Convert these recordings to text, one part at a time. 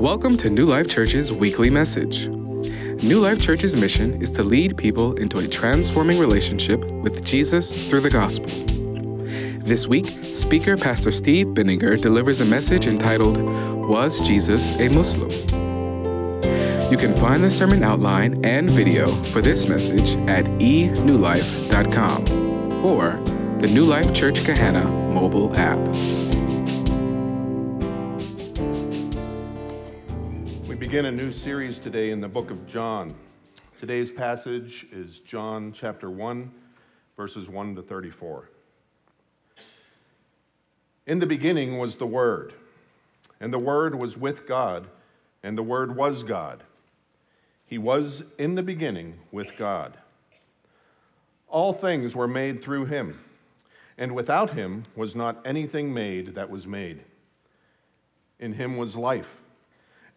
Welcome to New Life Church's weekly message. New Life Church's mission is to lead people into a transforming relationship with Jesus through the gospel. This week, speaker Pastor Steve Binninger delivers a message entitled, Was Jesus a Muslim? You can find the sermon outline and video for this message at enewlife.com or the New Life Church Kahana mobile app. Begin a new series today in the book of John. Today's passage is John chapter 1, verses 1 to 34. In the beginning was the Word, and the Word was with God, and the Word was God. He was in the beginning with God. All things were made through him, and without him was not anything made that was made. In him was life,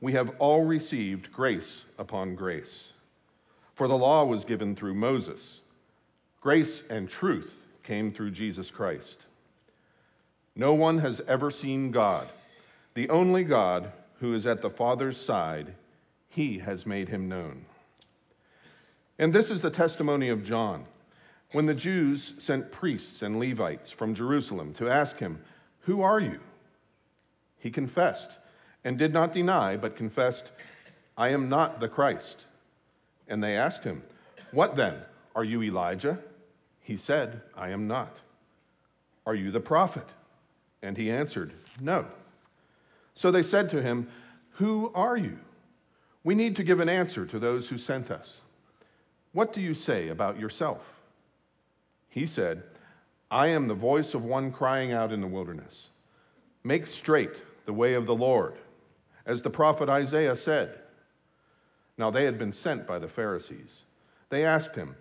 we have all received grace upon grace. For the law was given through Moses, grace and truth came through Jesus Christ. No one has ever seen God, the only God who is at the Father's side, he has made him known. And this is the testimony of John. When the Jews sent priests and Levites from Jerusalem to ask him, Who are you? He confessed and did not deny, but confessed, I am not the Christ. And they asked him, What then? Are you Elijah? He said, I am not. Are you the prophet? And he answered, No. So they said to him, Who are you? We need to give an answer to those who sent us. What do you say about yourself? He said, I am the voice of one crying out in the wilderness. Make straight the way of the Lord, as the prophet Isaiah said. Now they had been sent by the Pharisees. They asked him,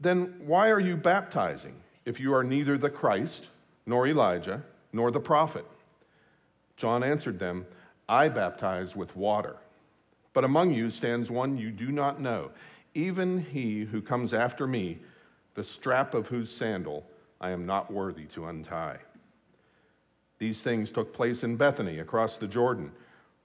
Then why are you baptizing if you are neither the Christ, nor Elijah, nor the prophet? John answered them, I baptize with water, but among you stands one you do not know even he who comes after me, the strap of whose sandal I am not worthy to untie. These things took place in Bethany across the Jordan,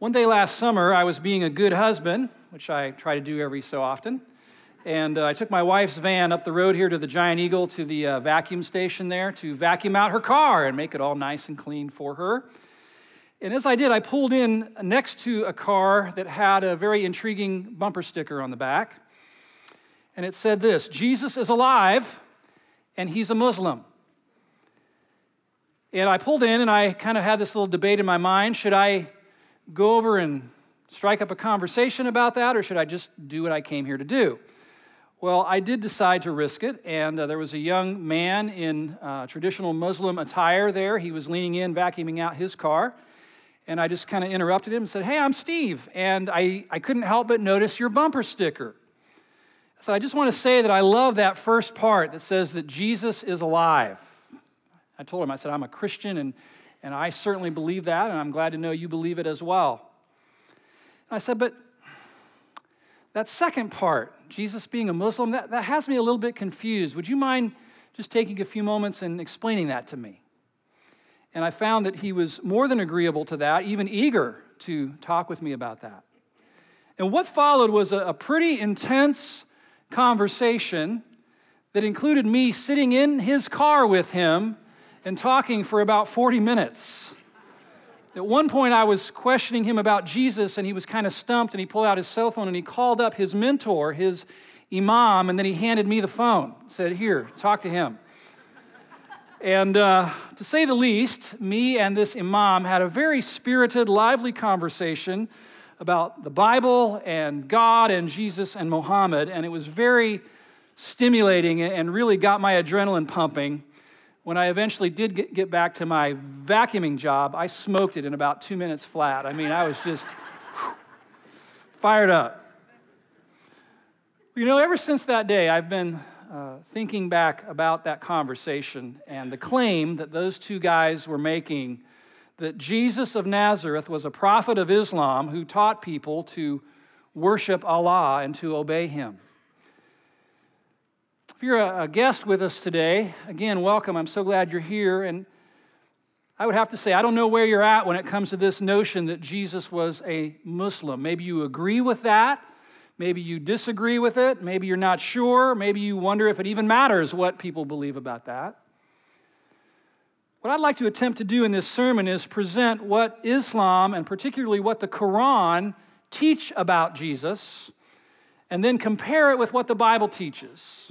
One day last summer, I was being a good husband which I try to do every so often. And uh, I took my wife's van up the road here to the Giant Eagle to the uh, vacuum station there to vacuum out her car and make it all nice and clean for her. And as I did, I pulled in next to a car that had a very intriguing bumper sticker on the back. And it said this Jesus is alive and he's a Muslim. And I pulled in and I kind of had this little debate in my mind. Should I go over and strike up a conversation about that or should I just do what I came here to do? Well, I did decide to risk it, and uh, there was a young man in uh, traditional Muslim attire there. He was leaning in, vacuuming out his car. And I just kind of interrupted him and said, Hey, I'm Steve, and I, I couldn't help but notice your bumper sticker. So I just want to say that I love that first part that says that Jesus is alive. I told him, I said, I'm a Christian, and, and I certainly believe that, and I'm glad to know you believe it as well. And I said, But that second part, Jesus being a Muslim, that, that has me a little bit confused. Would you mind just taking a few moments and explaining that to me? And I found that he was more than agreeable to that, even eager to talk with me about that. And what followed was a, a pretty intense conversation that included me sitting in his car with him and talking for about 40 minutes. At one point, I was questioning him about Jesus, and he was kind of stumped, and he pulled out his cell phone and he called up his mentor, his imam, and then he handed me the phone. Said, Here, talk to him. and uh, to say the least, me and this imam had a very spirited, lively conversation about the Bible and God and Jesus and Muhammad, and it was very stimulating and really got my adrenaline pumping when I eventually did get, get back to my vacuuming job, I smoked it in about two minutes flat. I mean, I was just whew, fired up. You know, ever since that day, I've been uh, thinking back about that conversation and the claim that those two guys were making that Jesus of Nazareth was a prophet of Islam who taught people to worship Allah and to obey him. You're a guest with us today, again, welcome. I'm so glad you're here. And I would have to say, I don't know where you're at when it comes to this notion that Jesus was a Muslim. Maybe you agree with that. Maybe you disagree with it. Maybe you're not sure. Maybe you wonder if it even matters what people believe about that. What I'd like to attempt to do in this sermon is present what Islam, and particularly what the Quran, teach about Jesus, and then compare it with what the Bible teaches.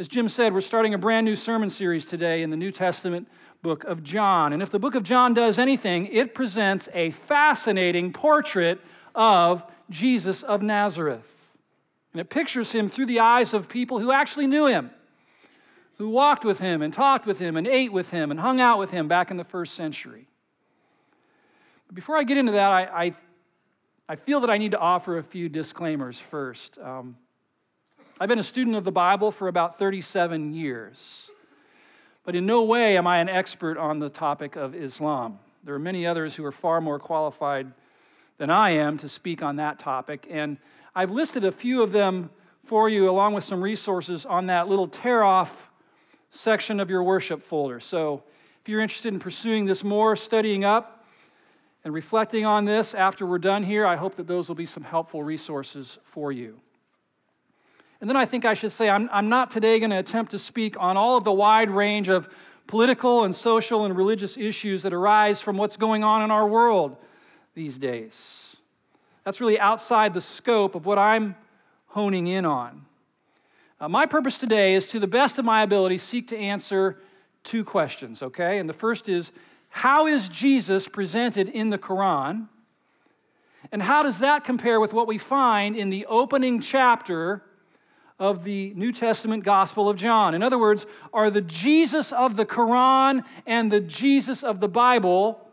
As Jim said, we're starting a brand new sermon series today in the New Testament book of John. And if the book of John does anything, it presents a fascinating portrait of Jesus of Nazareth. And it pictures him through the eyes of people who actually knew him, who walked with him and talked with him and ate with him and hung out with him back in the first century. But before I get into that, I, I, I feel that I need to offer a few disclaimers first. Um, I've been a student of the Bible for about 37 years, but in no way am I an expert on the topic of Islam. There are many others who are far more qualified than I am to speak on that topic, and I've listed a few of them for you along with some resources on that little tear off section of your worship folder. So if you're interested in pursuing this more, studying up, and reflecting on this after we're done here, I hope that those will be some helpful resources for you. And then I think I should say I'm, I'm not today going to attempt to speak on all of the wide range of political and social and religious issues that arise from what's going on in our world these days. That's really outside the scope of what I'm honing in on. Uh, my purpose today is, to the best of my ability, seek to answer two questions, okay? And the first is how is Jesus presented in the Quran? And how does that compare with what we find in the opening chapter of the New Testament Gospel of John. In other words, are the Jesus of the Quran and the Jesus of the Bible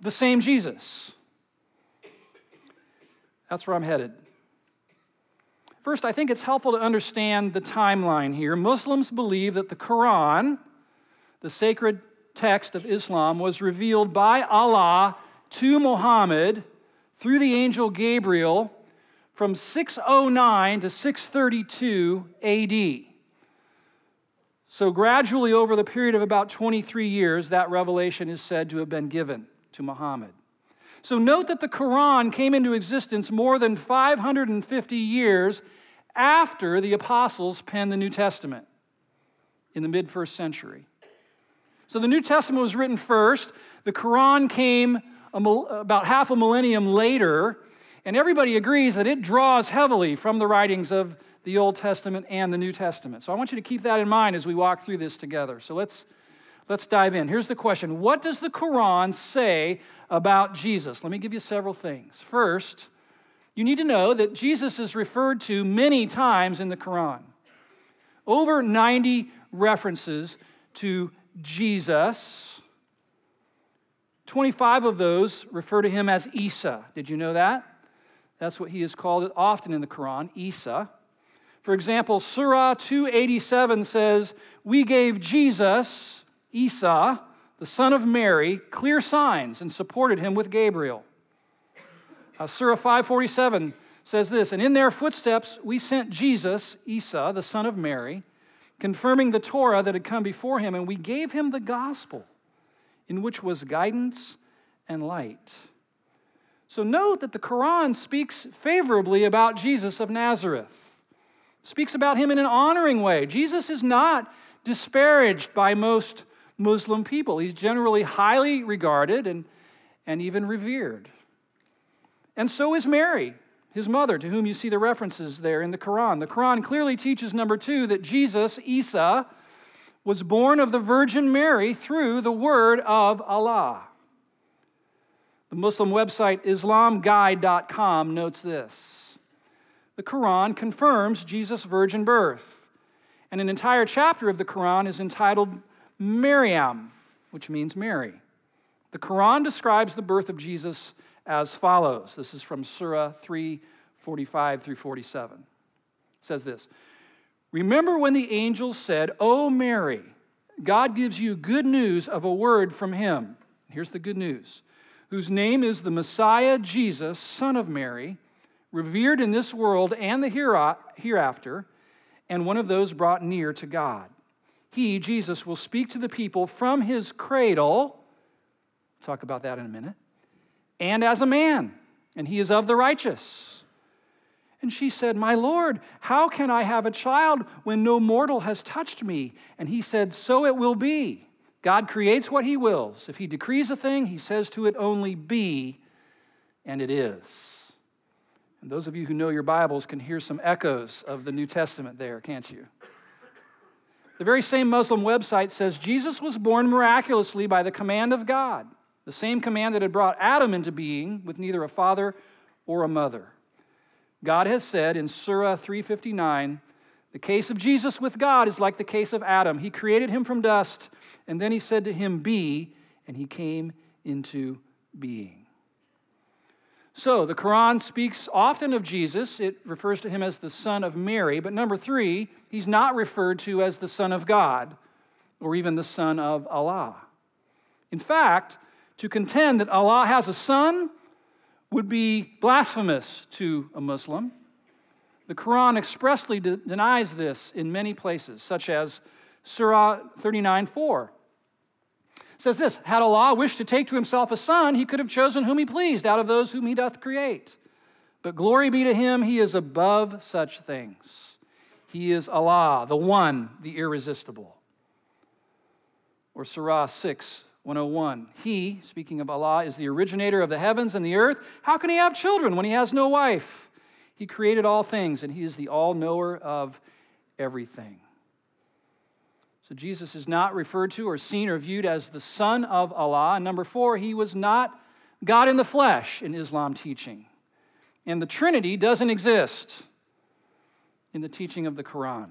the same Jesus? That's where I'm headed. First, I think it's helpful to understand the timeline here. Muslims believe that the Quran, the sacred text of Islam, was revealed by Allah to Muhammad through the angel Gabriel from 609 to 632 AD. So, gradually over the period of about 23 years, that revelation is said to have been given to Muhammad. So note that the Quran came into existence more than 550 years after the apostles penned the New Testament in the mid first century. So the New Testament was written first, the Quran came about half a millennium later, and everybody agrees that it draws heavily from the writings of the Old Testament and the New Testament. So I want you to keep that in mind as we walk through this together. So let's let's dive in. Here's the question. What does the Quran say about Jesus? Let me give you several things. First, you need to know that Jesus is referred to many times in the Quran. Over 90 references to Jesus. 25 of those refer to him as Isa. Did you know that? That's what he is called often in the Quran, Isa. For example, Surah 287 says, We gave Jesus, Isa, the son of Mary, clear signs and supported him with Gabriel. Uh, Surah 547 says this, And in their footsteps we sent Jesus, Isa, the son of Mary, confirming the Torah that had come before him, and we gave him the gospel, in which was guidance and light. So note that the Quran speaks favorably about Jesus of Nazareth. It speaks about him in an honoring way. Jesus is not disparaged by most Muslim people. He's generally highly regarded and, and even revered. And so is Mary his mother, to whom you see the references there in the Quran. The Quran clearly teaches, number two, that Jesus, Isa, was born of the Virgin Mary through the word of Allah. The Muslim website IslamGuide.com notes this The Quran confirms Jesus' virgin birth, and an entire chapter of the Quran is entitled Maryam, which means Mary. The Quran describes the birth of Jesus as follows. This is from Surah 3 45 through 47. It says this Remember when the angels said, O Mary, God gives you good news of a word from him. Here's the good news whose name is the Messiah Jesus, son of Mary, revered in this world and the hereafter, and one of those brought near to God. He, Jesus, will speak to the people from his cradle. Talk about that in a minute and as a man, and he is of the righteous. And she said, My Lord, how can I have a child when no mortal has touched me? And he said, So it will be. God creates what he wills. If he decrees a thing, he says to it only be, and it is. And those of you who know your Bibles can hear some echoes of the New Testament there, can't you? The very same Muslim website says Jesus was born miraculously by the command of God the same command that had brought Adam into being with neither a father or a mother. God has said in Surah 359 the case of Jesus with God is like the case of Adam. He created him from dust, and then he said to him, Be, and he came into being. So the Quran speaks often of Jesus. It refers to him as the Son of Mary. But number three, he's not referred to as the Son of God or even the Son of Allah. In fact, to contend that Allah has a son would be blasphemous to a Muslim. The Quran expressly de- denies this in many places, such as Surah 39 4. It says this Had Allah wished to take to himself a son, he could have chosen whom he pleased out of those whom he doth create. But glory be to him, he is above such things. He is Allah, the one, the irresistible. Or Surah 6 101. He, speaking of Allah, is the originator of the heavens and the earth. How can he have children when he has no wife? He created all things, and he is the all knower of everything. So Jesus is not referred to or seen or viewed as the Son of Allah. And number four, he was not God in the flesh in Islam teaching. And the Trinity doesn't exist in the teaching of the Quran.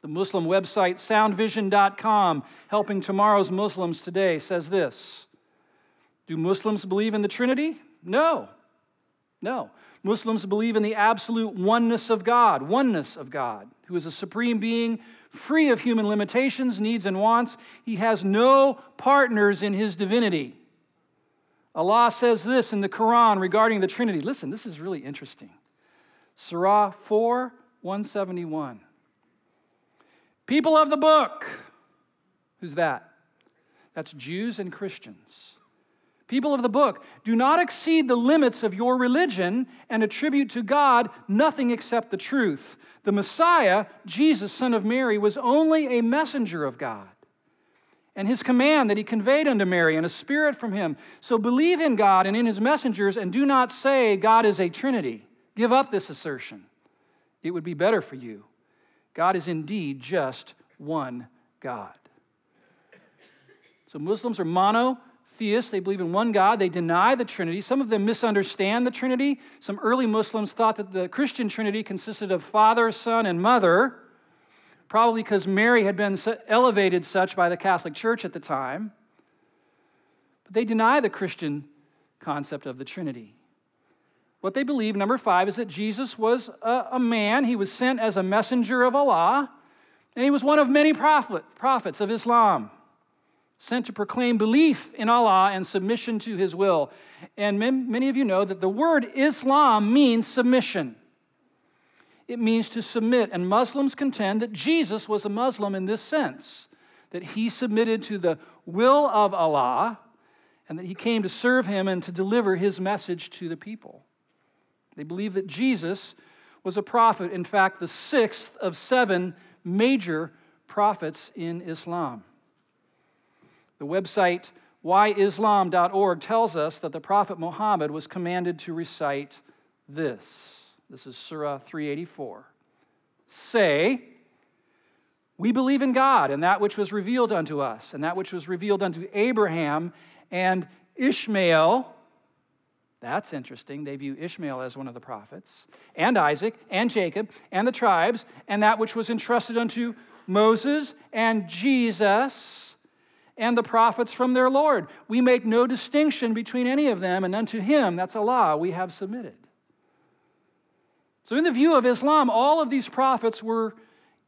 The Muslim website soundvision.com, helping tomorrow's Muslims today, says this Do Muslims believe in the Trinity? No. No. Muslims believe in the absolute oneness of God, oneness of God, who is a supreme being, free of human limitations, needs, and wants. He has no partners in his divinity. Allah says this in the Quran regarding the Trinity. Listen, this is really interesting. Surah 4 171. People of the book. Who's that? That's Jews and Christians. People of the book, do not exceed the limits of your religion and attribute to God nothing except the truth. The Messiah, Jesus, son of Mary, was only a messenger of God. And his command that he conveyed unto Mary, and a spirit from him. So believe in God and in his messengers, and do not say God is a Trinity. Give up this assertion. It would be better for you. God is indeed just one God. So Muslims are mono theists. They believe in one God. They deny the Trinity. Some of them misunderstand the Trinity. Some early Muslims thought that the Christian Trinity consisted of Father, Son, and Mother, probably because Mary had been elevated such by the Catholic Church at the time. But they deny the Christian concept of the Trinity. What they believe, number five, is that Jesus was a, a man. He was sent as a messenger of Allah, and he was one of many prophet, prophets of Islam sent to proclaim belief in Allah and submission to His will. And many of you know that the word Islam means submission. It means to submit. And Muslims contend that Jesus was a Muslim in this sense, that he submitted to the will of Allah and that he came to serve him and to deliver his message to the people. They believe that Jesus was a prophet, in fact, the sixth of seven major prophets in Islam. The website whyislam.org tells us that the Prophet Muhammad was commanded to recite this. This is Surah 384. Say, We believe in God and that which was revealed unto us, and that which was revealed unto Abraham and Ishmael. That's interesting. They view Ishmael as one of the prophets, and Isaac, and Jacob, and the tribes, and that which was entrusted unto Moses and Jesus and the prophets from their Lord. We make no distinction between any of them, and unto him, that's Allah, we have submitted. So, in the view of Islam, all of these prophets were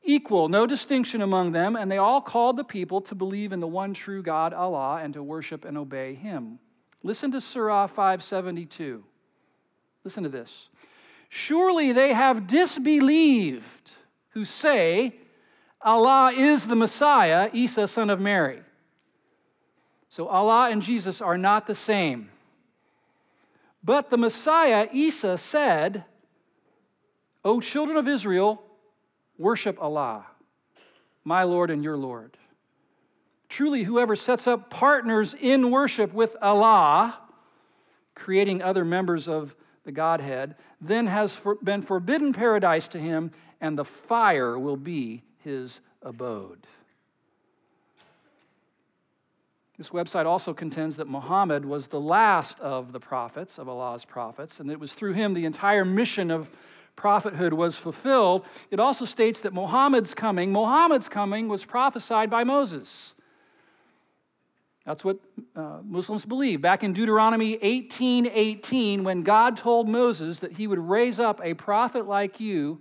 equal, no distinction among them, and they all called the people to believe in the one true God, Allah, and to worship and obey him. Listen to Surah 572. Listen to this. Surely they have disbelieved who say, Allah is the Messiah, Isa, son of Mary. So Allah and Jesus are not the same. But the Messiah, Isa, said, O children of Israel, worship Allah, my Lord and your Lord. Truly, whoever sets up partners in worship with Allah, creating other members of the Godhead, then has been forbidden paradise to him, and the fire will be his abode. This website also contends that Muhammad was the last of the prophets, of Allah's prophets, and it was through him the entire mission of prophethood was fulfilled. It also states that Muhammad's coming, Muhammad's coming was prophesied by Moses. That's what uh, Muslims believe. Back in Deuteronomy 18 18, when God told Moses that he would raise up a prophet like you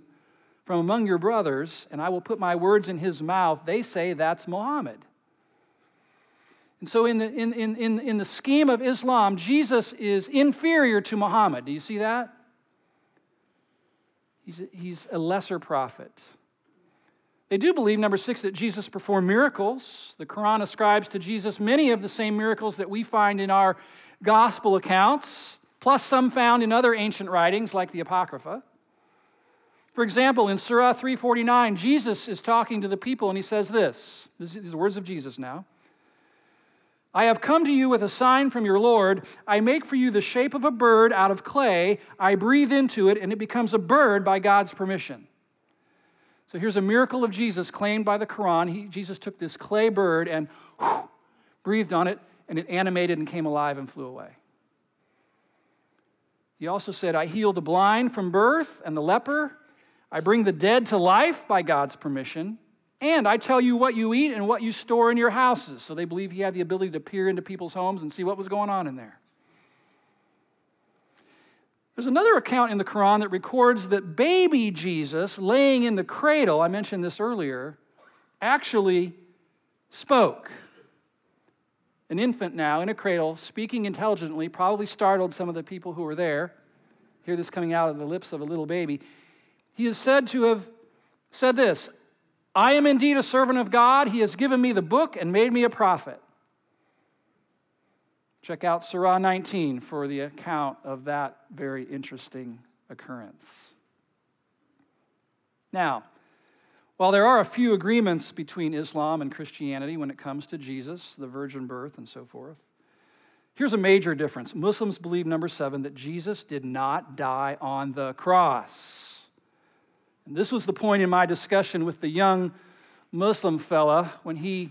from among your brothers, and I will put my words in his mouth, they say that's Muhammad. And so, in the, in, in, in in the scheme of Islam, Jesus is inferior to Muhammad. Do you see that? He's a, he's a lesser prophet. They do believe, number six, that Jesus performed miracles. The Quran ascribes to Jesus many of the same miracles that we find in our gospel accounts, plus some found in other ancient writings like the Apocrypha. For example, in Surah 349, Jesus is talking to the people and he says this. These are the words of Jesus now. I have come to you with a sign from your Lord. I make for you the shape of a bird out of clay. I breathe into it, and it becomes a bird by God's permission. So here's a miracle of Jesus claimed by the Quran. He, Jesus took this clay bird and whew, breathed on it, and it animated and came alive and flew away. He also said, I heal the blind from birth and the leper. I bring the dead to life by God's permission. And I tell you what you eat and what you store in your houses. So they believe he had the ability to peer into people's homes and see what was going on in there. There's another account in the Quran that records that baby Jesus, laying in the cradle, I mentioned this earlier, actually spoke. An infant now in a cradle, speaking intelligently, probably startled some of the people who were there. Hear this coming out of the lips of a little baby. He is said to have said this I am indeed a servant of God. He has given me the book and made me a prophet. Check out Surah 19 for the account of that very interesting occurrence. Now, while there are a few agreements between Islam and Christianity when it comes to Jesus, the virgin birth, and so forth, here's a major difference. Muslims believe, number seven, that Jesus did not die on the cross. And this was the point in my discussion with the young Muslim fella when he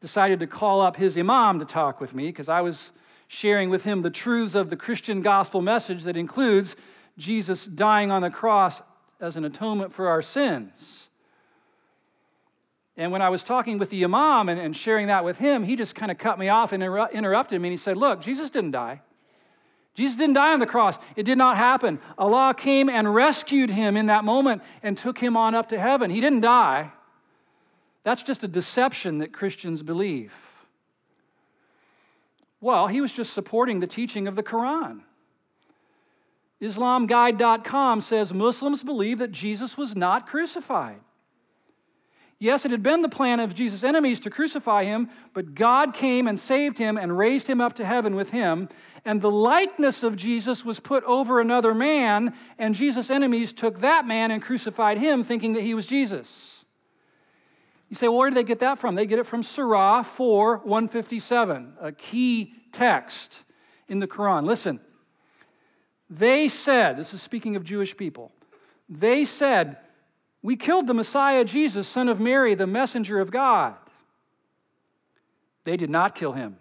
decided to call up his imam to talk with me because I was sharing with him the truths of the Christian gospel message that includes Jesus dying on the cross as an atonement for our sins. And when I was talking with the imam and, and sharing that with him, he just kind of cut me off and inter- interrupted me and he said, Look, Jesus didn't die. Jesus didn't die on the cross. It did not happen. Allah came and rescued him in that moment and took him on up to heaven. He didn't die. That's just a deception that Christians believe. Well, he was just supporting the teaching of the Quran. IslamGuide.com says Muslims believe that Jesus was not crucified. Yes, it had been the plan of Jesus' enemies to crucify him, but God came and saved him and raised him up to heaven with him. And the likeness of Jesus was put over another man, and Jesus' enemies took that man and crucified him, thinking that he was Jesus. You say, well, where did they get that from? They get it from Surah 4 157, a key text in the Quran. Listen, they said, this is speaking of Jewish people, they said, we killed the Messiah Jesus, son of Mary, the messenger of God. They did not kill him,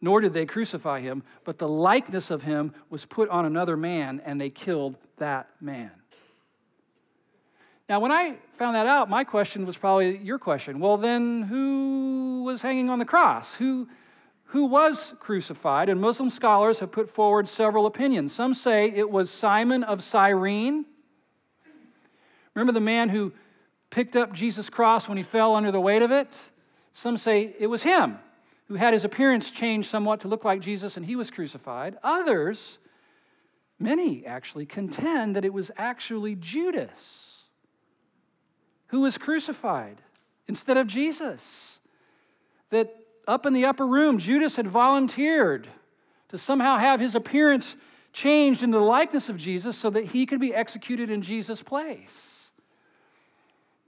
nor did they crucify him, but the likeness of him was put on another man, and they killed that man. Now, when I found that out, my question was probably your question. Well, then who was hanging on the cross? Who, who was crucified? And Muslim scholars have put forward several opinions. Some say it was Simon of Cyrene Remember the man who picked up Jesus' cross when he fell under the weight of it? Some say it was him who had his appearance changed somewhat to look like Jesus and he was crucified. Others, many actually, contend that it was actually Judas who was crucified instead of Jesus. That up in the upper room, Judas had volunteered to somehow have his appearance changed into the likeness of Jesus so that he could be executed in Jesus' place.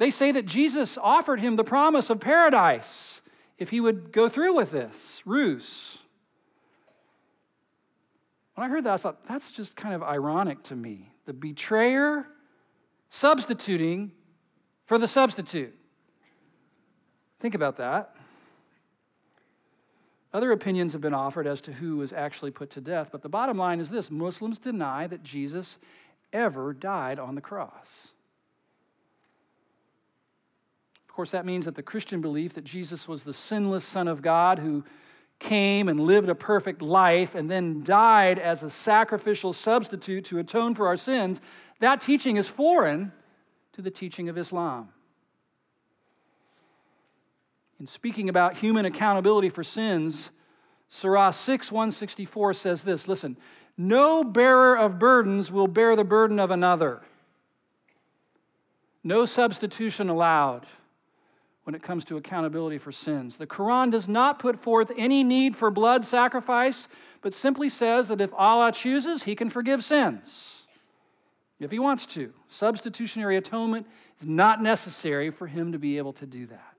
They say that Jesus offered him the promise of paradise if he would go through with this ruse. When I heard that, I thought, that's just kind of ironic to me. The betrayer substituting for the substitute. Think about that. Other opinions have been offered as to who was actually put to death, but the bottom line is this Muslims deny that Jesus ever died on the cross. Of course, that means that the Christian belief that Jesus was the sinless Son of God who came and lived a perfect life and then died as a sacrificial substitute to atone for our sins, that teaching is foreign to the teaching of Islam. In speaking about human accountability for sins, Surah 6 164 says this listen, no bearer of burdens will bear the burden of another. No substitution allowed when it comes to accountability for sins. The Quran does not put forth any need for blood sacrifice, but simply says that if Allah chooses, He can forgive sins. If He wants to. Substitutionary atonement is not necessary for Him to be able to do that.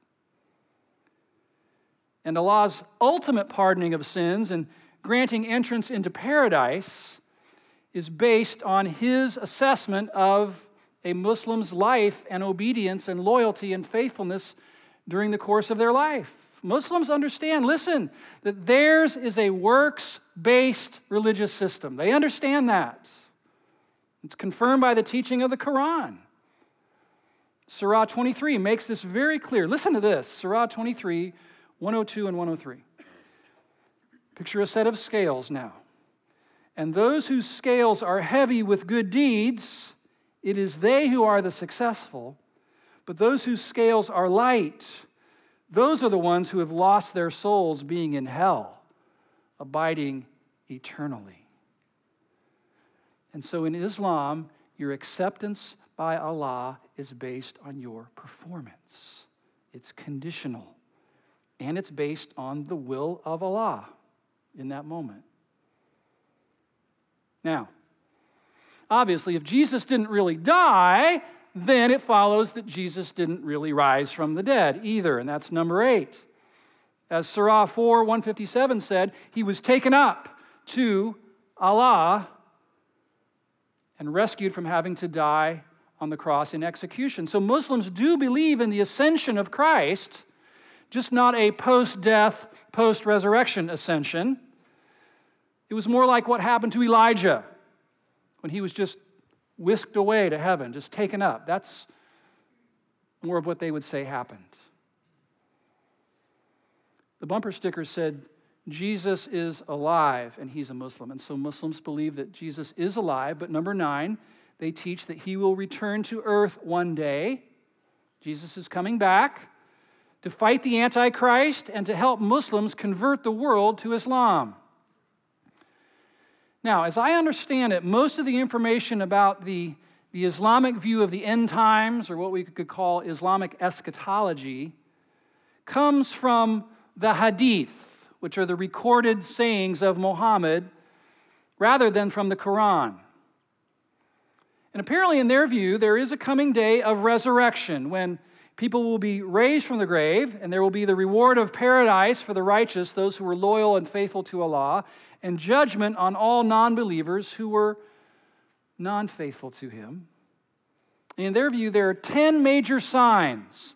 And Allah's ultimate pardoning of sins and granting entrance into paradise is based on His assessment of a Muslim's life and obedience and loyalty and faithfulness during the course of their life. Muslims understand, listen, that theirs is a works based religious system. They understand that. It's confirmed by the teaching of the Quran. Surah 23 makes this very clear. Listen to this Surah 23, 102 and 103. Picture a set of scales now. And those whose scales are heavy with good deeds, it is they who are the successful. But those whose scales are light, those are the ones who have lost their souls being in hell, abiding eternally. And so in Islam, your acceptance by Allah is based on your performance. It's conditional, and it's based on the will of Allah. in that moment. Now, obviously, if Jesus didn't really die, then it follows that Jesus didn't really rise from the dead either, and that's number eight. As Surah 4 157 said, he was taken up to Allah and rescued from having to die on the cross in execution. So Muslims do believe in the ascension of Christ, just not a post death, post resurrection ascension. It was more like what happened to Elijah when he was just whisked away to heaven, just taken up. That's more of what they would say happened. The bumper sticker said, Jesus is alive, and he's a Muslim. And so Muslims believe that Jesus is alive. But number nine, they teach that he will return to earth one day. Jesus is coming back to fight the Antichrist and to help Muslims convert the world to Islam. Now, as I understand it, most of the information about the, the Islamic view of the end times, or what we could call Islamic eschatology, comes from the Hadith, which are the recorded sayings of Muhammad, rather than from the Quran. And apparently, in their view, there is a coming day of resurrection when people will be raised from the grave, and there will be the reward of paradise for the righteous, those who were loyal and faithful to Allah, and judgment on all non believers who were non faithful to him. In their view, there are 10 major signs,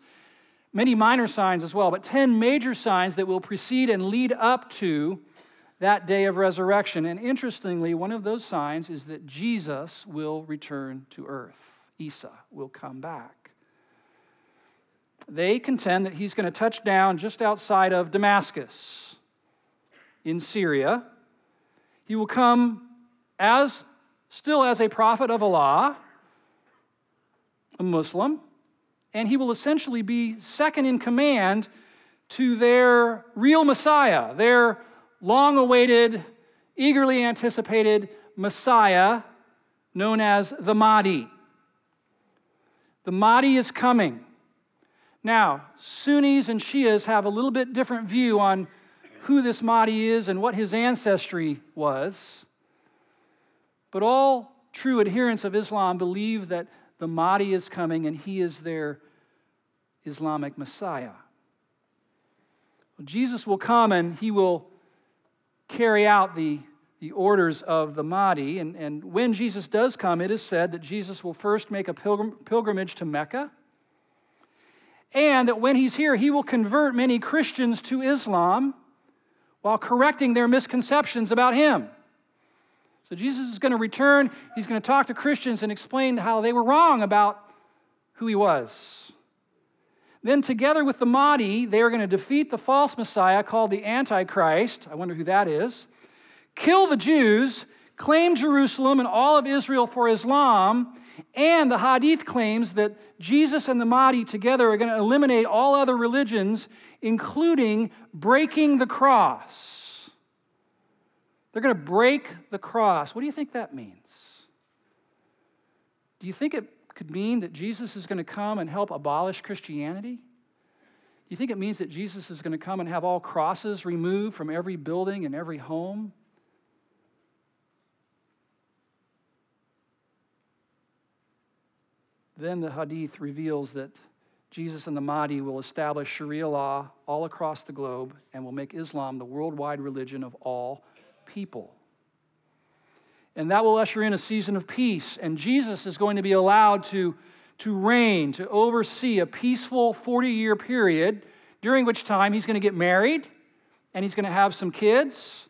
many minor signs as well, but 10 major signs that will precede and lead up to that day of resurrection. And interestingly, one of those signs is that Jesus will return to earth. Isa will come back. They contend that he's going to touch down just outside of Damascus in Syria he will come as still as a prophet of Allah, a Muslim, and he will essentially be second in command to their real Messiah, their long awaited, eagerly anticipated Messiah known as the Mahdi. The Mahdi is coming. Now, Sunnis and Shias have a little bit different view on who this Mahdi is and what his ancestry was. But all true adherents of Islam believe that the Mahdi is coming and he is their Islamic Messiah. Well, Jesus will come and he will carry out the, the orders of the Mahdi. And, and when Jesus does come, it is said that Jesus will first make a pilgrim, pilgrimage to Mecca. And that when he's here, he will convert many Christians to Islam while correcting their misconceptions about him. So Jesus is going to return. He's going to talk to Christians and explain how they were wrong about who he was. Then, together with the Mahdi, they are going to defeat the false Messiah called the Antichrist. I wonder who that is. Kill the Jews, claim Jerusalem and all of Israel for Islam, and the Hadith claims that Jesus and the Mahdi together are going to eliminate all other religions including breaking the cross. They're going to break the cross. What do you think that means? Do you think it could mean that Jesus is going to come and help abolish Christianity? Do you think it means that Jesus is going to come and have all crosses removed from every building and every home? Then the Hadith reveals that Jesus and the Mahdi will establish Sharia law all across the globe and will make Islam the worldwide religion of all people. And that will usher in a season of peace, and Jesus is going to be allowed to, to reign, to oversee a peaceful 40 year period, during which time he's going to get married and he's going to have some kids.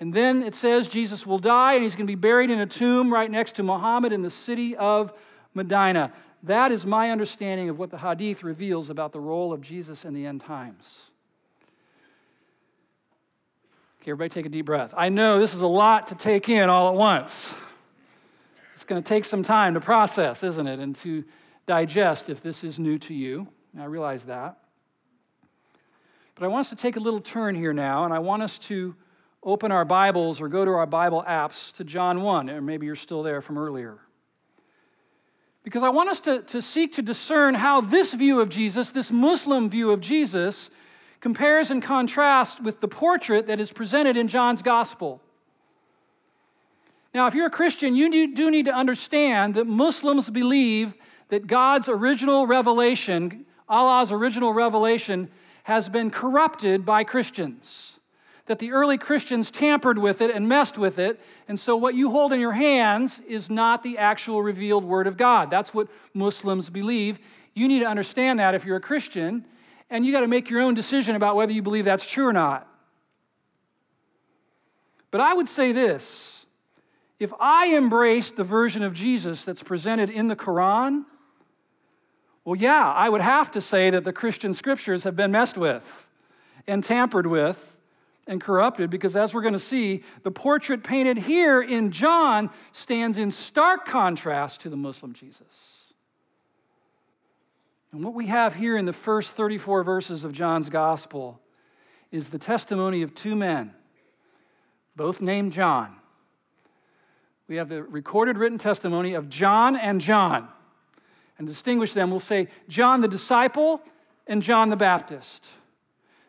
And then it says Jesus will die and he's going to be buried in a tomb right next to Muhammad in the city of Medina. That is my understanding of what the Hadith reveals about the role of Jesus in the end times. Okay, everybody take a deep breath. I know this is a lot to take in all at once. It's going to take some time to process, isn't it? And to digest if this is new to you. I realize that. But I want us to take a little turn here now, and I want us to open our Bibles or go to our Bible apps to John 1, or maybe you're still there from earlier because I want us to, to seek to discern how this view of Jesus, this Muslim view of Jesus, compares and contrasts with the portrait that is presented in John's gospel. Now, if you're a Christian, you do need to understand that Muslims believe that God's original revelation, Allah's original revelation, has been corrupted by Christians. That the early Christians tampered with it and messed with it, and so what you hold in your hands is not the actual revealed Word of God. That's what Muslims believe. You need to understand that if you're a Christian, and you got to make your own decision about whether you believe that's true or not. But I would say this if I embraced the version of Jesus that's presented in the Quran, well, yeah, I would have to say that the Christian scriptures have been messed with and tampered with and corrupted because, as we're going to see, the portrait painted here in John stands in stark contrast to the Muslim Jesus. And what we have here in the first 34 verses of John's gospel is the testimony of two men, both named John. We have the recorded written testimony of John and John and distinguish them, we'll say John the disciple and John the Baptist.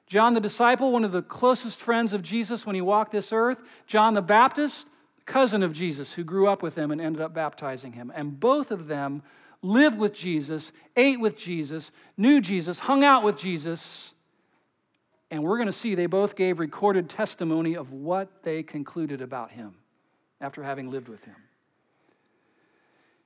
John the disciple, one of the closest friends of Jesus when he walked this earth. John the Baptist, cousin of Jesus, who grew up with him and ended up baptizing him. And both of them lived with Jesus, ate with Jesus, knew Jesus, hung out with Jesus. And we're going to see they both gave recorded testimony of what they concluded about him after having lived with him.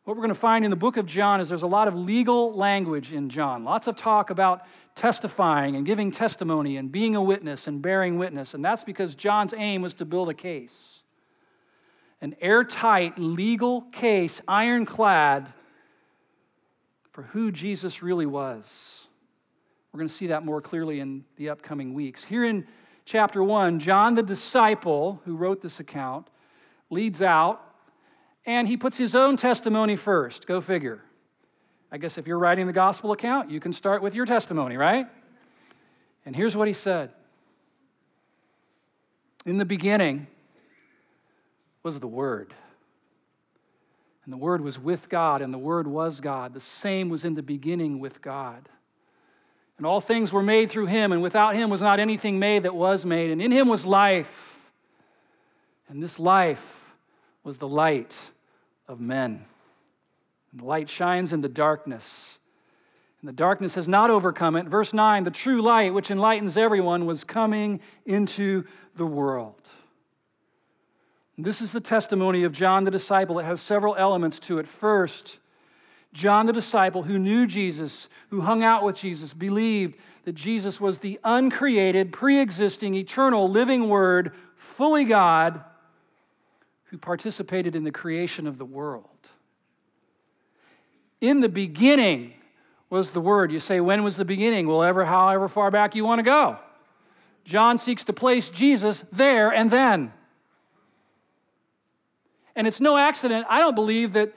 What we're going to find in the book of John is there's a lot of legal language in John, lots of talk about testifying and giving testimony and being a witness and bearing witness. And that's because John's aim was to build a case an airtight legal case, ironclad, for who Jesus really was. We're going to see that more clearly in the upcoming weeks. Here in chapter 1, John the disciple who wrote this account leads out and he puts his own testimony first. Go figure. I guess if you're writing the gospel account, you can start with your testimony, right? And here's what he said In the beginning was the Word. And the Word was with God, and the Word was God. The same was in the beginning with God. And all things were made through him, and without him was not anything made that was made. And in him was life. And this life was the light of men. And the light shines in the darkness, and the darkness has not overcome it. Verse 9 the true light, which enlightens everyone, was coming into the world. And this is the testimony of John the disciple. It has several elements to it. First, John the disciple, who knew Jesus, who hung out with Jesus, believed that Jesus was the uncreated, pre existing, eternal, living Word, fully God who participated in the creation of the world. In the beginning was the Word. You say, when was the beginning? Well, ever, however far back you want to go. John seeks to place Jesus there and then. And it's no accident, I don't believe, that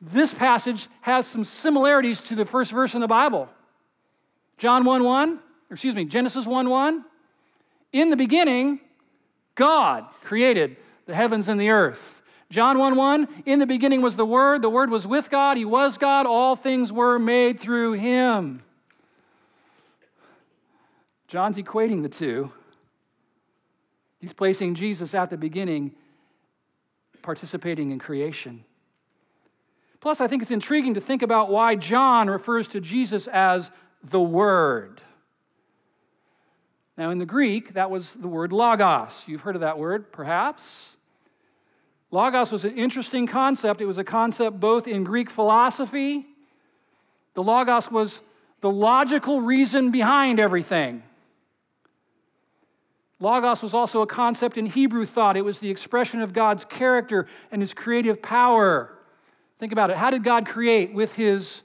this passage has some similarities to the first verse in the Bible. John 1 1, excuse me, Genesis 1 1. In the beginning, God created the heavens and the earth. John 1 1, in the beginning was the Word, the Word was with God, He was God, all things were made through Him. John's equating the two. He's placing Jesus at the beginning, participating in creation. Plus, I think it's intriguing to think about why John refers to Jesus as the Word. Now, in the Greek, that was the word logos. You've heard of that word, perhaps. Logos was an interesting concept. It was a concept both in Greek philosophy, the Logos was the logical reason behind everything. Logos was also a concept in Hebrew thought. It was the expression of God's character and his creative power. Think about it. How did God create? With his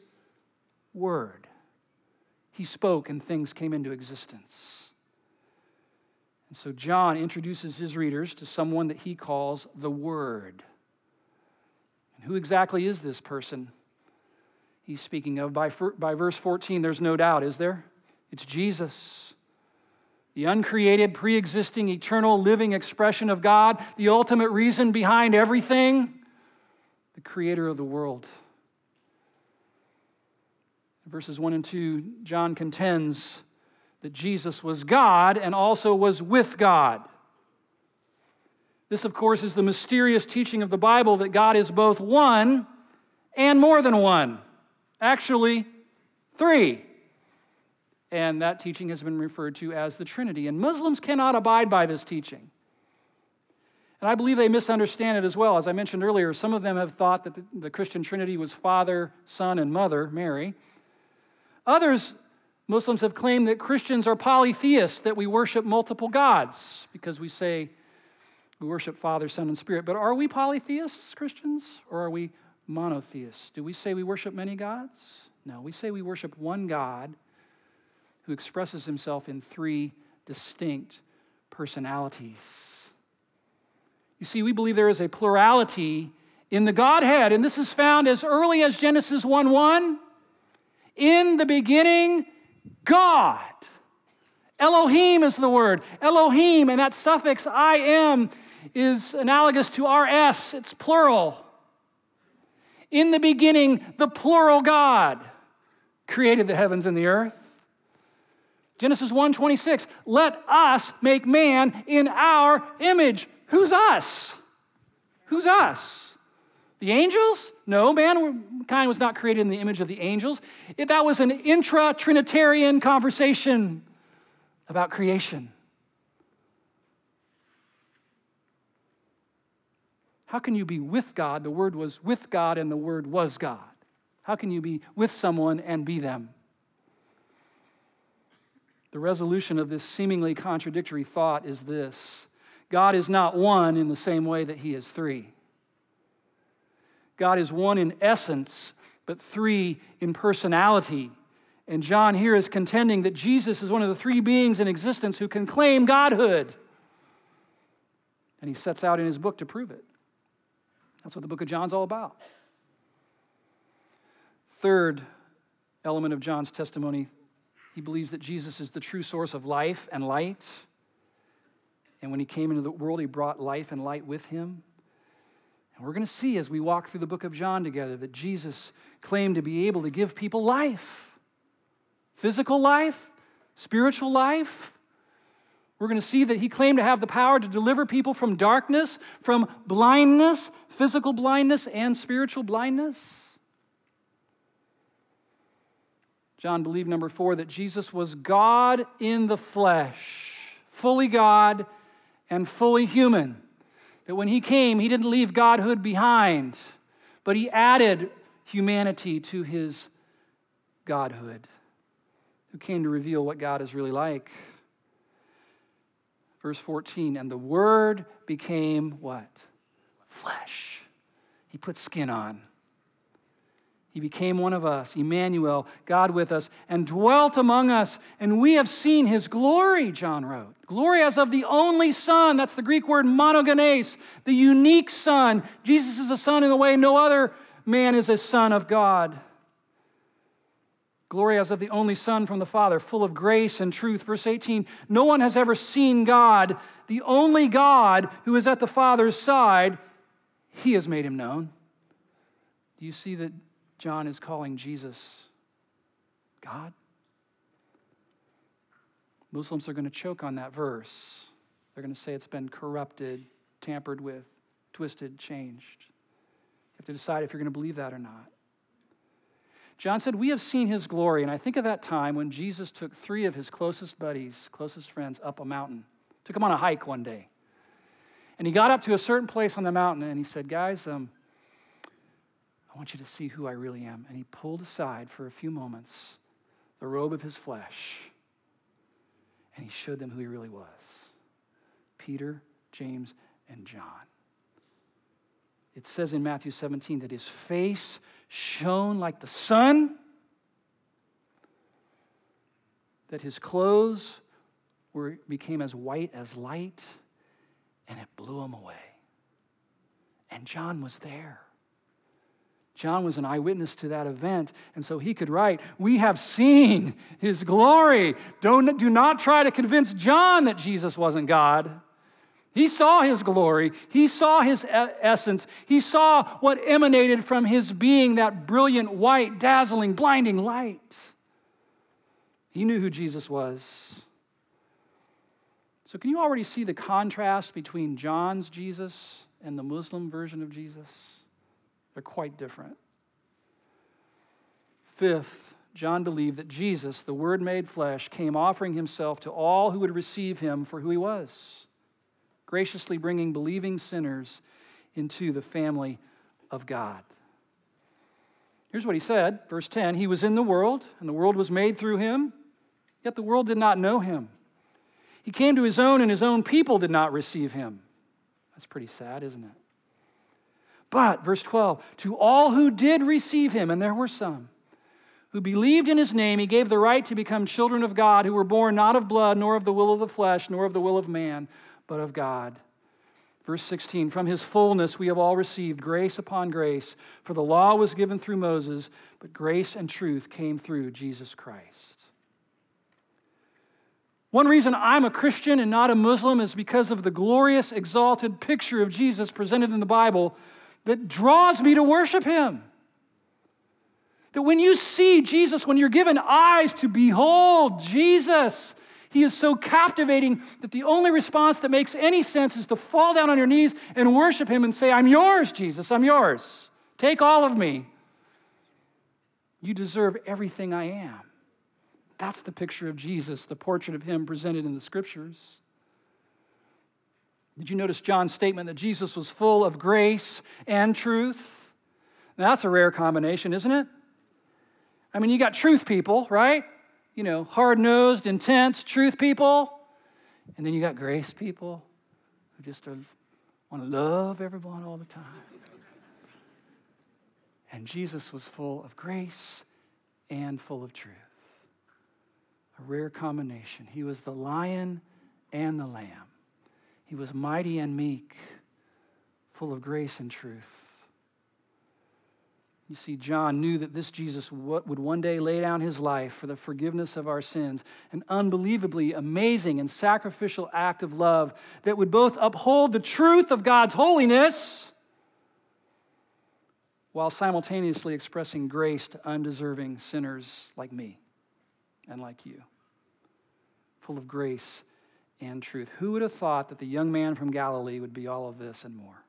word. He spoke and things came into existence. And so John introduces his readers to someone that he calls the Word. And who exactly is this person he's speaking of? By, by verse 14, there's no doubt, is there? It's Jesus. The uncreated, pre existing, eternal, living expression of God, the ultimate reason behind everything, the creator of the world. verses 1 and 2, John contends that Jesus was God and also was with God. This, of course, is the mysterious teaching of the Bible that God is both one and more than one. Actually, three. And that teaching has been referred to as the Trinity. And Muslims cannot abide by this teaching. And I believe they misunderstand it as well. As I mentioned earlier, some of them have thought that the, Christian Trinity was Father, Son, and Mother, Mary. Others Muslims have claimed that Christians are polytheists, that we worship multiple gods, because we say we worship Father, Son, and Spirit. But are we polytheists, Christians, or are we monotheists? Do we say we worship many gods? No, we say we worship one God who expresses himself in three distinct personalities. You see, we believe there is a plurality in the Godhead, and this is found as early as Genesis 1 1. In the beginning, God. Elohim is the word. Elohim, and that suffix I am is analogous to RS, it's plural. In the beginning, the plural God created the heavens and the earth. Genesis 1:26, let us make man in our image. Who's us? Who's us? The angels? No, mankind was not created in the image of the angels. That was an intra Trinitarian conversation about creation. How can you be with God? The word was with God and the word was God. How can you be with someone and be them? The resolution of this seemingly contradictory thought is this God is not one in the same way that he is three. God is one in essence, but three in personality. And John here is contending that Jesus is one of the three beings in existence who can claim Godhood. And he sets out in his book to prove it. That's what the book of John's all about. Third element of John's testimony he believes that Jesus is the true source of life and light. And when he came into the world, he brought life and light with him. And we're going to see as we walk through the book of John together that Jesus claimed to be able to give people life physical life, spiritual life. We're going to see that he claimed to have the power to deliver people from darkness, from blindness, physical blindness, and spiritual blindness. John believed, number four, that Jesus was God in the flesh, fully God and fully human. That when he came, he didn't leave godhood behind, but he added humanity to his godhood, who came to reveal what God is really like. Verse 14, and the Word became what? Flesh. He put skin on. He became one of us, Emmanuel, God with us, and dwelt among us. And we have seen his glory, John wrote. Glory as of the only Son. That's the Greek word monogenes, the unique Son. Jesus is a Son in a way no other man is a Son of God. Glory as of the only Son from the Father, full of grace and truth. Verse 18 No one has ever seen God, the only God who is at the Father's side. He has made him known. Do you see that John is calling Jesus God. Muslims are going to choke on that verse. They're going to say it's been corrupted, tampered with, twisted, changed. You have to decide if you're going to believe that or not. John said, We have seen his glory. And I think of that time when Jesus took three of his closest buddies, closest friends, up a mountain, took them on a hike one day. And he got up to a certain place on the mountain and he said, Guys, um, I want you to see who I really am. And he pulled aside for a few moments the robe of his flesh and he showed them who he really was Peter, James, and John. It says in Matthew 17 that his face shone like the sun, that his clothes were, became as white as light, and it blew him away. And John was there. John was an eyewitness to that event, and so he could write, We have seen his glory. Don't, do not try to convince John that Jesus wasn't God. He saw his glory, he saw his essence, he saw what emanated from his being that brilliant, white, dazzling, blinding light. He knew who Jesus was. So, can you already see the contrast between John's Jesus and the Muslim version of Jesus? They're quite different. Fifth, John believed that Jesus, the Word made flesh, came offering himself to all who would receive him for who he was, graciously bringing believing sinners into the family of God. Here's what he said, verse 10 He was in the world, and the world was made through him, yet the world did not know him. He came to his own, and his own people did not receive him. That's pretty sad, isn't it? But, verse 12, to all who did receive him, and there were some, who believed in his name, he gave the right to become children of God, who were born not of blood, nor of the will of the flesh, nor of the will of man, but of God. Verse 16, from his fullness we have all received grace upon grace, for the law was given through Moses, but grace and truth came through Jesus Christ. One reason I'm a Christian and not a Muslim is because of the glorious, exalted picture of Jesus presented in the Bible that draws me to worship him. That when you see Jesus, when you're given eyes to behold Jesus, he is so captivating that the only response that makes any sense is to fall down on your knees and worship him and say, I'm yours, Jesus, I'm yours. Take all of me. You deserve everything I am. That's the picture of Jesus, the portrait of him presented in the scriptures. Did you notice John's statement that Jesus was full of grace and truth? Now, that's a rare combination, isn't it? I mean, you got truth people, right? You know, hard nosed, intense truth people. And then you got grace people who just are, want to love everyone all the time. And Jesus was full of grace and full of truth. A rare combination. He was the lion and the lamb. He was mighty and meek, full of grace and truth. You see, John knew that this Jesus would one day lay down his life for the forgiveness of our sins, an unbelievably amazing and sacrificial act of love that would both uphold the truth of God's holiness while simultaneously expressing grace to undeserving sinners like me and like you. Full of grace and truth. Who would have thought that the young man from Galilee would be all of this and more?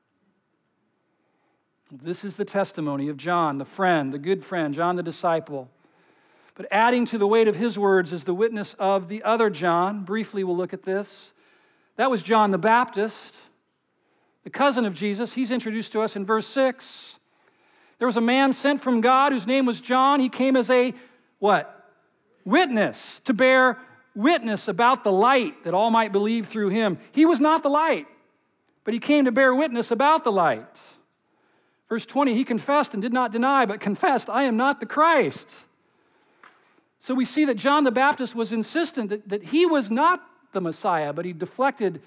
This is the testimony of John, the friend, the good friend, John the disciple. But adding to the weight of his words is the witness of the other John. Briefly, we'll look at this. That was John the Baptist, the cousin of Jesus. He's introduced to us in verse 6. There was a man sent from God whose name was John. He came as a what? Witness, to bear witness about the light that all might believe through him. He was not the light, but he came to bear witness about the light. Verse 20, he confessed and did not deny, but confessed, I am not the Christ. So we see that John the Baptist was insistent that, that he was not the Messiah, but he deflected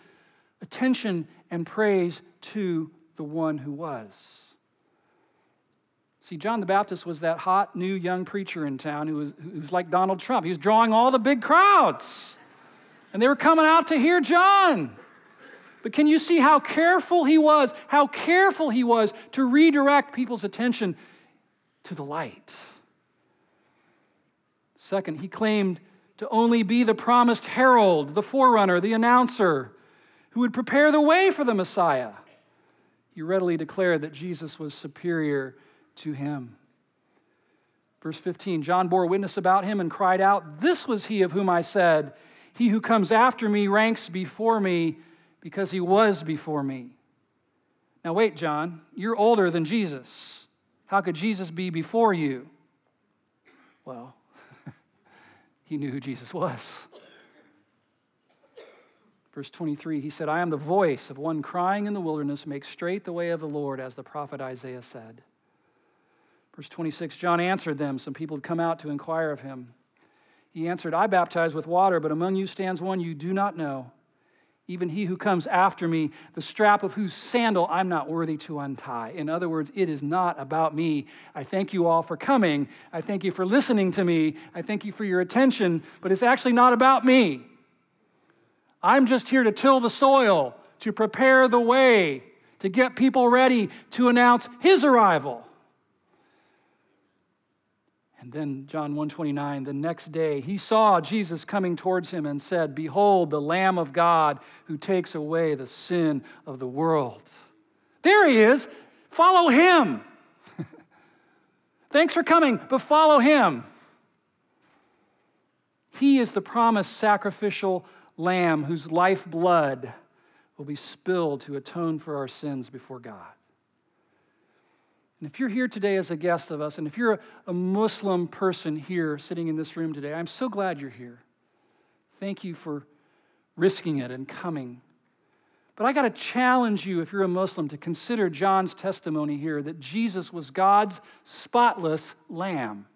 attention and praise to the one who was. See, John the Baptist was that hot new young preacher in town who was, who was like Donald Trump. He was drawing all the big crowds, and they were coming out to hear John. But can you see how careful he was, how careful he was to redirect people's attention to the light? Second, he claimed to only be the promised herald, the forerunner, the announcer who would prepare the way for the Messiah. He readily declared that Jesus was superior to him. Verse 15 John bore witness about him and cried out, This was he of whom I said, He who comes after me ranks before me because he was before me. Now, wait, John, you're older than Jesus. How could Jesus be before you? Well, he knew who Jesus was. Verse 23, he said, I am the voice of one crying in the wilderness, make straight the way of the Lord, as the prophet Isaiah said. Verse 26, John answered them. Some people had come out to inquire of him. He answered, I baptize with water, but among you stands one you do not know even he who comes after me, the strap of whose sandal I'm not worthy to untie. In other words, it is not about me. I thank you all for coming. I thank you for listening to me. I thank you for your attention, but it's actually not about me. I'm just here to till the soil, to prepare the way, to get people ready to announce his arrival. And then John 129, the next day he saw Jesus coming towards him and said, "Behold the Lamb of God who takes away the sin of the world." There he is. Follow him. Thanks for coming, but follow him. He is the promised sacrificial lamb whose lifeblood will be spilled to atone for our sins before God. And if you're here today as a guest of us, and if you're a, Muslim person here sitting in this room today, I'm so glad you're here. Thank you for risking it and coming. But I got to challenge you, if you're a Muslim, to consider John's testimony here that Jesus was God's spotless lamb.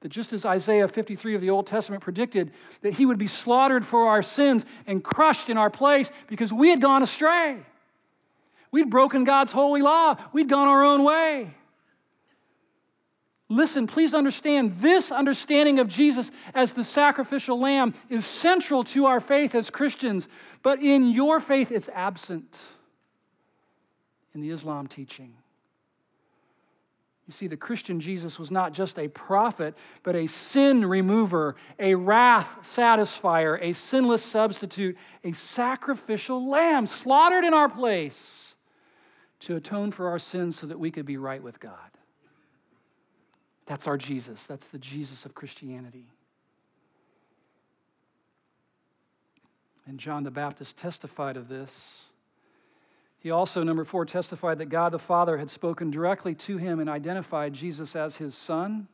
That just as Isaiah 53 of the Old Testament predicted, that he would be slaughtered for our sins and crushed in our place because we had gone astray. We'd broken God's holy law, we'd gone our own way. Listen, please understand this understanding of Jesus as the sacrificial lamb is central to our faith as Christians, but in your faith, it's absent in the Islam teaching. You see, the Christian Jesus was not just a prophet, but a sin remover, a wrath satisfier, a sinless substitute, a sacrificial lamb slaughtered in our place to atone for our sins so that we could be right with God. That's our Jesus. That's the Jesus of Christianity. And John the Baptist testified of this. He also, number four, testified that God the Father had spoken directly to him and identified Jesus as his son.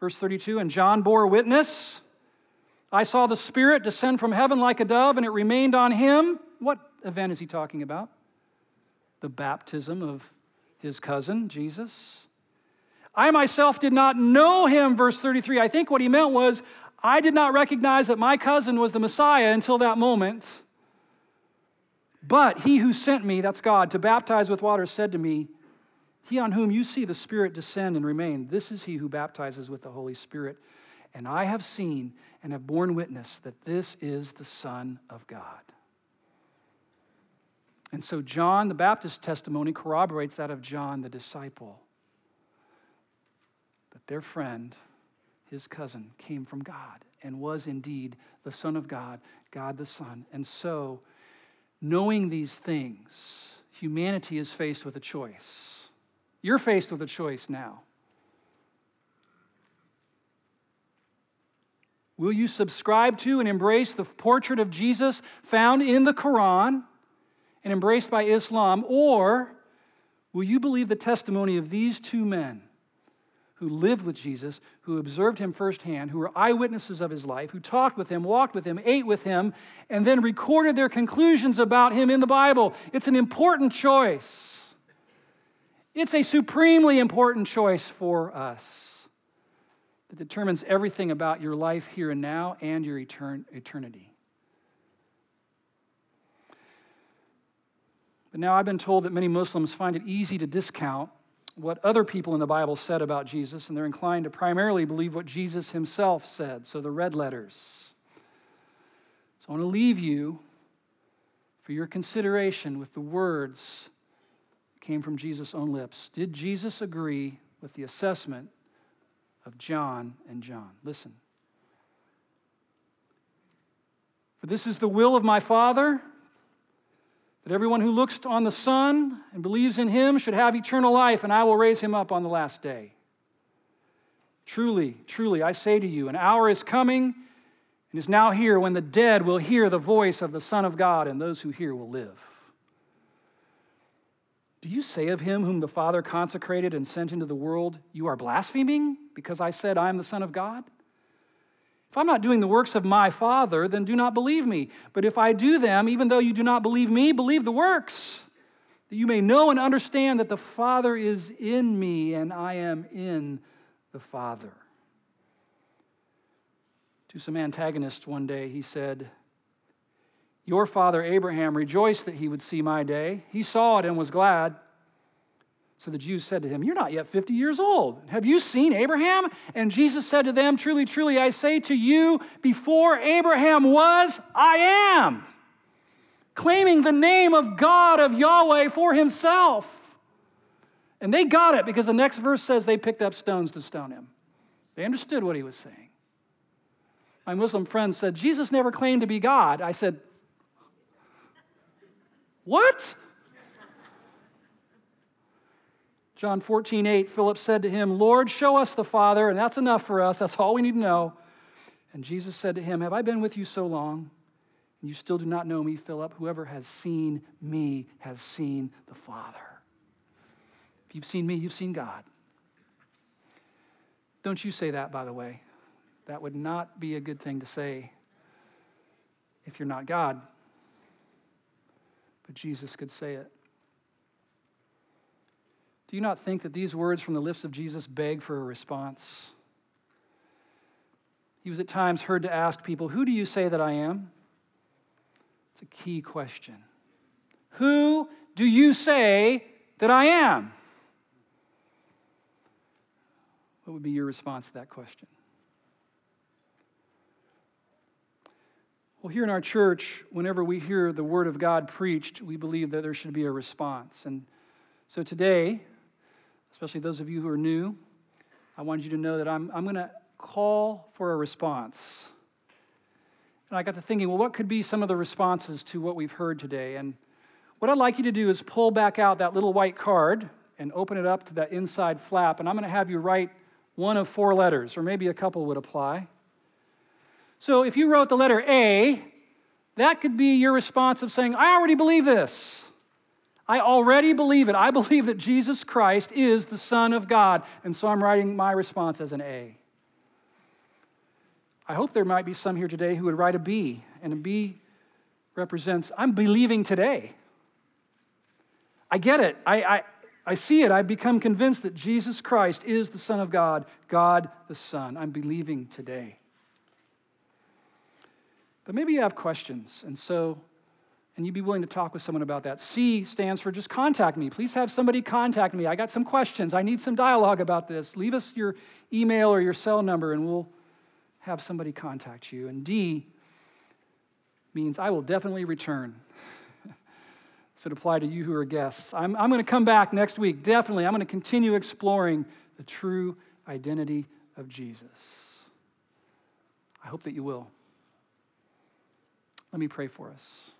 Verse 32 And John bore witness. I saw the Spirit descend from heaven like a dove, and it remained on him. What event is he talking about? The baptism of his cousin, Jesus. I myself did not know him, verse 33. I think what he meant was, I did not recognize that my cousin was the Messiah until that moment. But he who sent me, that's God, to baptize with water, said to me, He on whom you see the Spirit descend and remain, this is he who baptizes with the Holy Spirit. And I have seen and have borne witness that this is the Son of God. And so John the Baptist's testimony corroborates that of John the disciple. That their friend, his cousin, came from God and was indeed the Son of God, God the Son. And so, knowing these things, humanity is faced with a choice. You're faced with a choice now. Will you subscribe to and embrace the portrait of Jesus found in the Quran? And embraced by Islam? Or will you believe the testimony of these two men who lived with Jesus, who observed him firsthand, who were eyewitnesses of his life, who talked with him, walked with him, ate with him, and then recorded their conclusions about him in the Bible? It's an important choice. It's a supremely important choice for us that determines everything about your life here and now and your etern- eternity. But now I've been told that many Muslims find it easy to discount what other people in the Bible said about Jesus, and they're inclined to primarily believe what Jesus himself said, so the red letters. So I want to leave you for your consideration with the words that came from Jesus' own lips. Did Jesus agree with the assessment of John and John? Listen. For this is the will of my Father that everyone who looks on the Son and believes in him should have eternal life, and I will raise him up on the last day. Truly, truly, I say to you, an hour is coming and is now here when the dead will hear the voice of the Son of God, and those who hear will live. Do you say of him whom the Father consecrated and sent into the world, You are blaspheming because I said I am the Son of God? If I'm not doing the works of my Father, then do not believe me. But if I do them, even though you do not believe me, believe the works, that you may know and understand that the Father is in me and I am in the Father. To some antagonists one day, he said, Your father Abraham rejoiced that he would see my day. He saw it and was glad. So the Jews said to him, You're not yet 50 years old. Have you seen Abraham? And Jesus said to them, Truly, truly, I say to you, before Abraham was, I am. Claiming the name of God, of Yahweh, for himself. And they got it because the next verse says they picked up stones to stone him. They understood what he was saying. My Muslim friend said, Jesus never claimed to be God. I said, What? John 14, 8, Philip said to him, Lord, show us the Father, and that's enough for us. That's all we need to know. And Jesus said to him, Have I been with you so long? And you still do not know me, Philip? Whoever has seen me has seen the Father. If you've seen me, you've seen God. Don't you say that, by the way. That would not be a good thing to say if you're not God. But Jesus could say it. Do you not think that these words from the lips of Jesus beg for a response? He was at times heard to ask people, Who do you say that I am? It's a key question. Who do you say that I am? What would be your response to that question? Well, here in our church, whenever we hear the Word of God preached, we believe that there should be a response. And so today, especially those of you who are new, I wanted you to know that I'm, I'm going to call for a response. And I got to thinking, well, what could be some of the responses to what we've heard today? And what I'd like you to do is pull back out that little white card and open it up to that inside flap. And I'm going to have you write one of four letters, or maybe a couple would apply. So if you wrote the letter A, that could be your response of saying, I already believe this. I already believe it. I believe that Jesus Christ is the Son of God. And so I'm writing my response as an A. I hope there might be some here today who would write a B, and a B represents I'm believing today. I get it. I, I, I see it. I've become convinced that Jesus Christ is the Son of God, God the Son. I'm believing today. But maybe you have questions, and so, and you'd be willing to talk with someone about that. C stands for just contact me. Please have somebody contact me. I got some questions. I need some dialogue about this. Leave us your email or your cell number, and we'll have somebody contact you. And D means I will definitely return. so it apply to you who are guests. I'm, I'm going to come back next week. Definitely. I'm going to continue exploring the true identity of Jesus. I hope that you will. Let me pray for us.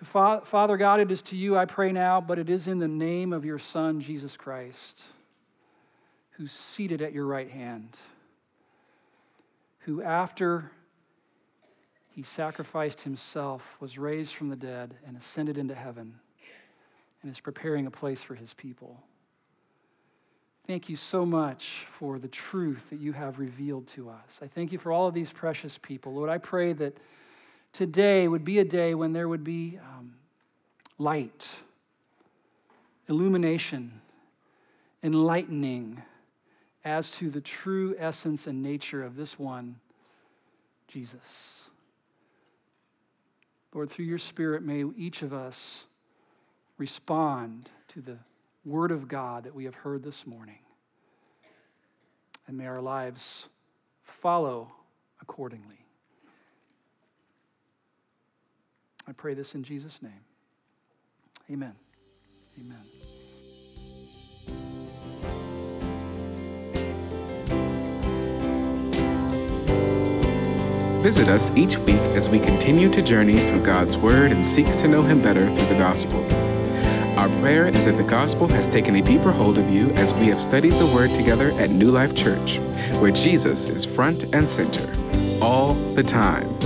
To Fa- Father God, it is to you I pray now, but it is in the name of your Son, Jesus Christ who's seated at your right hand, who, after he sacrificed himself, was raised from the dead and ascended into heaven and is preparing a place for his people. Thank you so much for the truth that you have revealed to us. I thank you for all of these precious people. Lord, I pray that today would be a day when there would be um, light, illumination, enlightening as to the true essence and nature of this one, Jesus. Lord, through your Spirit, may each of us respond to the Word of God that we have heard this morning. And may our lives follow accordingly. I pray this in Jesus' name. Amen. Amen. Visit us each week as we continue to journey through God's Word and seek to know Him better through the gospel. Our prayer is that the gospel has taken a deeper hold of you as we have studied the Word together at New Life Church, where Jesus is front and center all the time.